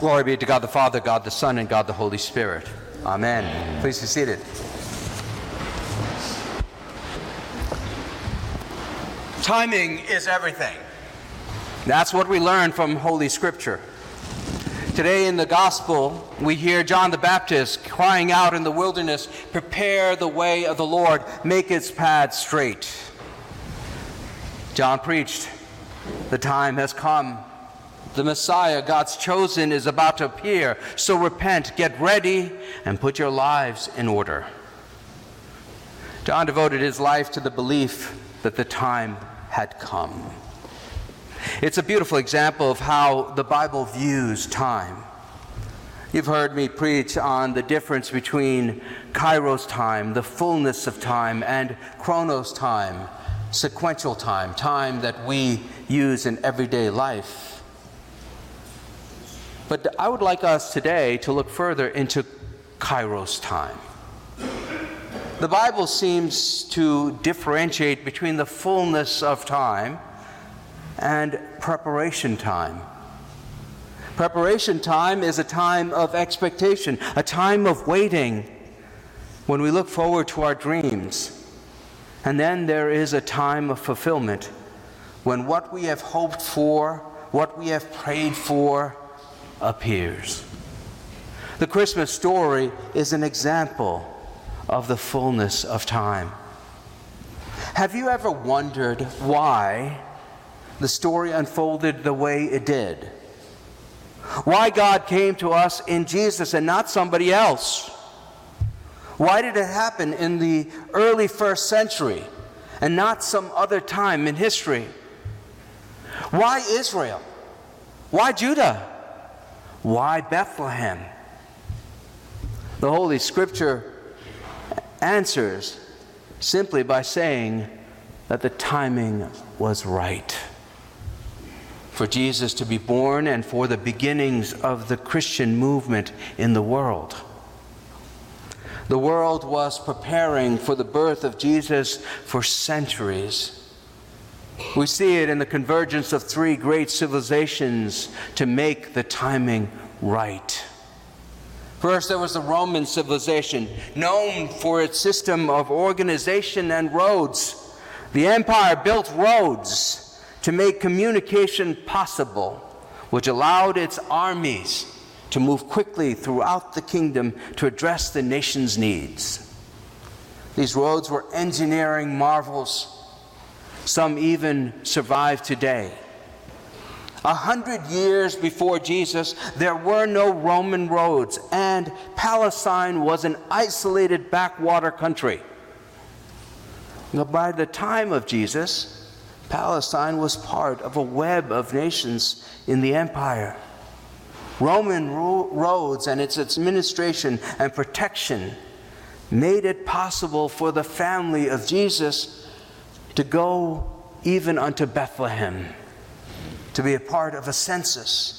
Glory be to God the Father, God the Son, and God the Holy Spirit. Amen. Please be seated. Timing is everything. That's what we learn from Holy Scripture. Today in the Gospel, we hear John the Baptist crying out in the wilderness, Prepare the way of the Lord, make its path straight. John preached, The time has come. The Messiah, God's chosen, is about to appear. So repent, get ready, and put your lives in order. John devoted his life to the belief that the time had come. It's a beautiful example of how the Bible views time. You've heard me preach on the difference between kairos time, the fullness of time, and chronos time, sequential time, time that we use in everyday life. But I would like us today to look further into kairos time. The Bible seems to differentiate between the fullness of time and preparation time. Preparation time is a time of expectation, a time of waiting when we look forward to our dreams. And then there is a time of fulfillment when what we have hoped for, what we have prayed for, appears. The Christmas story is an example of the fullness of time. Have you ever wondered why the story unfolded the way it did? Why God came to us in Jesus and not somebody else? Why did it happen in the early first century and not some other time in history? Why Israel? Why Judah? Why Bethlehem? The Holy Scripture answers simply by saying that the timing was right for Jesus to be born and for the beginnings of the Christian movement in the world. The world was preparing for the birth of Jesus for centuries. We see it in the convergence of three great civilizations to make the timing right. First, there was the Roman civilization, known for its system of organization and roads. The empire built roads to make communication possible, which allowed its armies to move quickly throughout the kingdom to address the nation's needs. These roads were engineering marvels. Some even survive today. A hundred years before Jesus, there were no Roman roads, and Palestine was an isolated backwater country. But by the time of Jesus, Palestine was part of a web of nations in the empire. Roman ro- roads and its administration and protection made it possible for the family of Jesus to go even unto Bethlehem to be a part of a census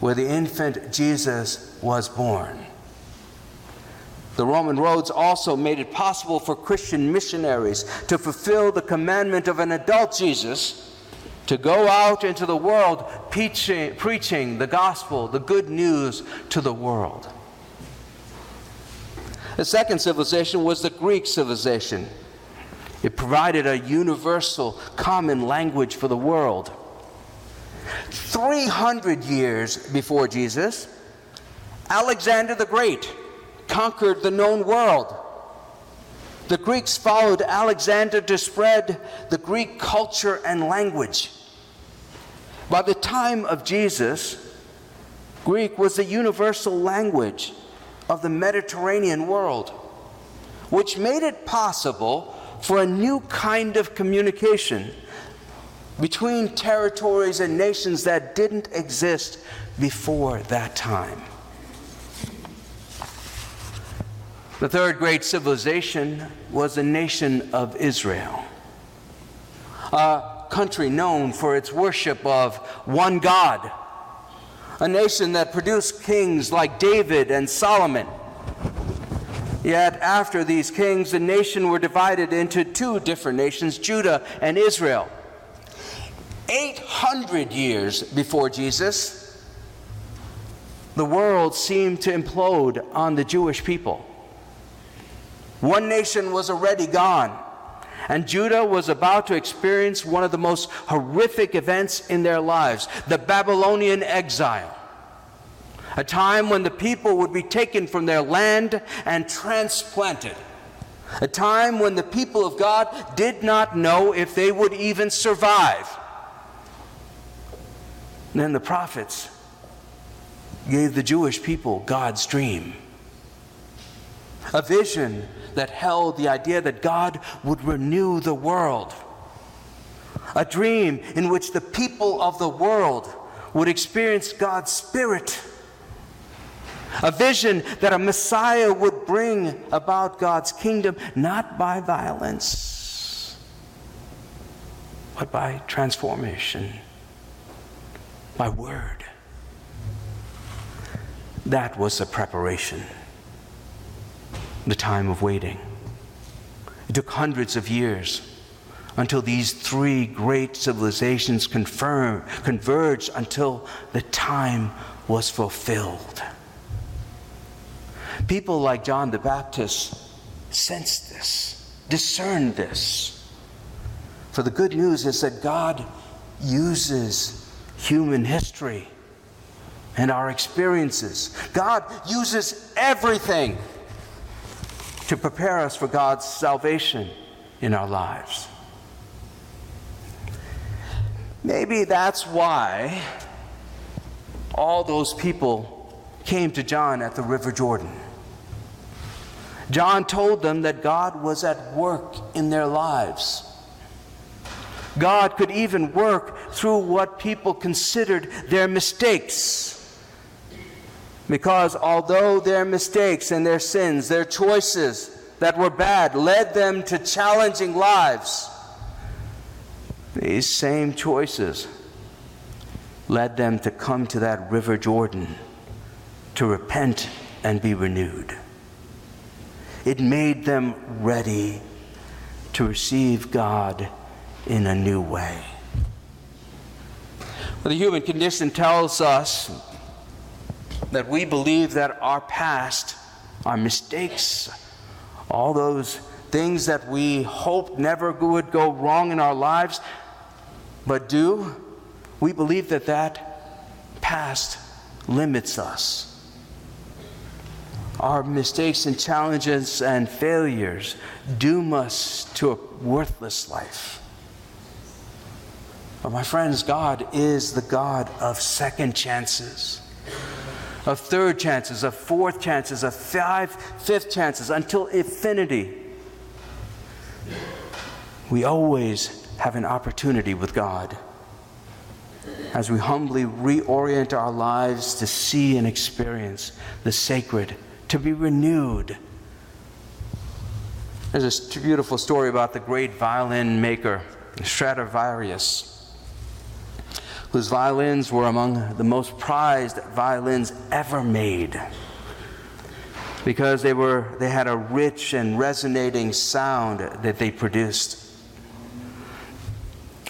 where the infant Jesus was born. The Roman roads also made it possible for Christian missionaries to fulfill the commandment of an adult Jesus to go out into the world preaching, preaching the gospel, the good news to the world. The second civilization was the Greek civilization. It provided a universal, common language for the world. 300 years before Jesus, Alexander the Great conquered the known world. The Greeks followed Alexander to spread the Greek culture and language. By the time of Jesus, Greek was the universal language of the Mediterranean world, which made it possible for a new kind of communication between territories and nations that didn't exist before that time. The third great civilization was the nation of Israel, a country known for its worship of one God, a nation that produced kings like David and Solomon. Yet, after these kings, the nation were divided into two different nations Judah and Israel. 800 years before Jesus, the world seemed to implode on the Jewish people. One nation was already gone, and Judah was about to experience one of the most horrific events in their lives the Babylonian exile. A time when the people would be taken from their land and transplanted. A time when the people of God did not know if they would even survive. And then the prophets gave the Jewish people God's dream. A vision that held the idea that God would renew the world. A dream in which the people of the world would experience God's Spirit. A vision that a Messiah would bring about God's kingdom not by violence, but by transformation, by word. That was the preparation, the time of waiting. It took hundreds of years until these three great civilizations confirm, converged until the time was fulfilled. People like John the Baptist sensed this, discerned this. For the good news is that God uses human history and our experiences. God uses everything to prepare us for God's salvation in our lives. Maybe that's why all those people came to John at the River Jordan. John told them that God was at work in their lives. God could even work through what people considered their mistakes. Because although their mistakes and their sins, their choices that were bad, led them to challenging lives, these same choices led them to come to that river Jordan to repent and be renewed. It made them ready to receive God in a new way. Well, the human condition tells us that we believe that our past, our mistakes, all those things that we hoped never would go wrong in our lives, but do, we believe that that past limits us. Our mistakes and challenges and failures doom us to a worthless life. But my friends, God is the God of second chances of third chances, of fourth chances, of five, fifth chances, until infinity. We always have an opportunity with God as we humbly reorient our lives to see and experience the sacred, to be renewed. There's a beautiful story about the great violin maker, Stradivarius whose violins were among the most prized violins ever made because they, were, they had a rich and resonating sound that they produced.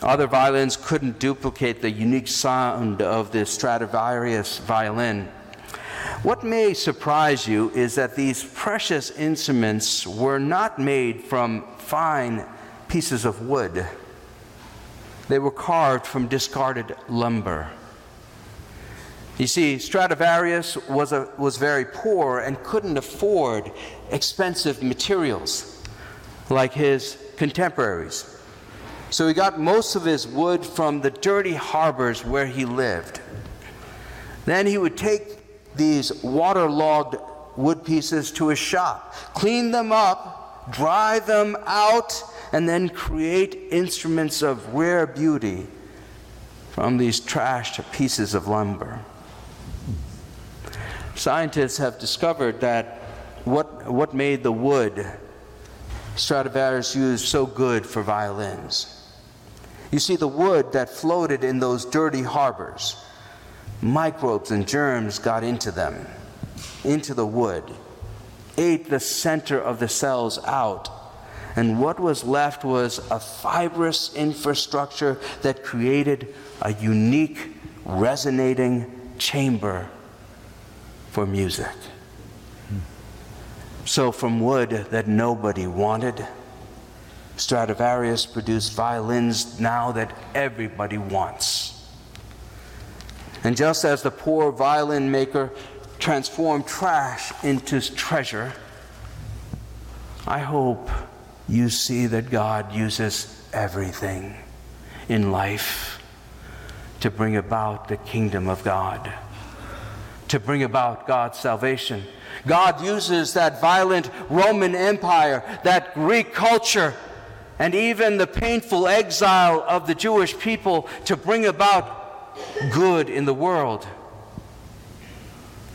Other violins couldn't duplicate the unique sound of the Stradivarius violin. What may surprise you is that these precious instruments were not made from fine pieces of wood. They were carved from discarded lumber. You see, Stradivarius was, a, was very poor and couldn't afford expensive materials like his contemporaries. So he got most of his wood from the dirty harbors where he lived. Then he would take these waterlogged wood pieces to a shop, clean them up, dry them out, and then create instruments of rare beauty from these trashed pieces of lumber. Scientists have discovered that what, what made the wood Stradivarius used so good for violins. You see, the wood that floated in those dirty harbors, microbes and germs got into them, into the wood, ate the center of the cells out, and what was left was a fibrous infrastructure that created a unique, resonating chamber for music. So, from wood that nobody wanted, Stradivarius produced violins now that everybody wants. And just as the poor violin maker transformed trash into treasure, I hope you see that God uses everything in life to bring about the kingdom of God, to bring about God's salvation. God uses that violent Roman Empire, that Greek culture, and even the painful exile of the Jewish people to bring about good in the world.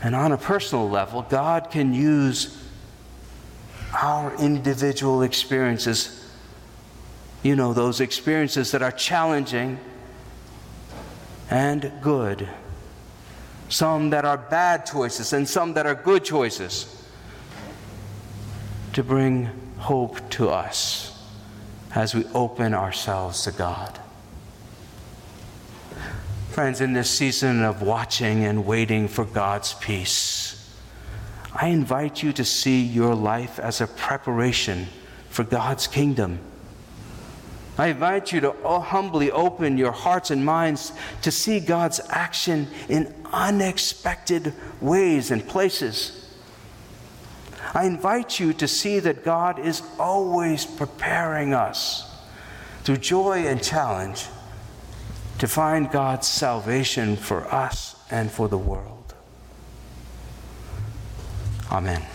And on a personal level, God can use our individual experiences. You know, those experiences that are challenging and good. Some that are bad choices and some that are good choices. To bring hope to us as we open ourselves to God. Friends, in this season of watching and waiting for God's peace, I invite you to see your life as a preparation for God's kingdom. I invite you to oh, humbly open your hearts and minds to see God's action in unexpected ways and places. I invite you to see that God is always preparing us through joy and challenge to find God's salvation for us and for the world. Amen.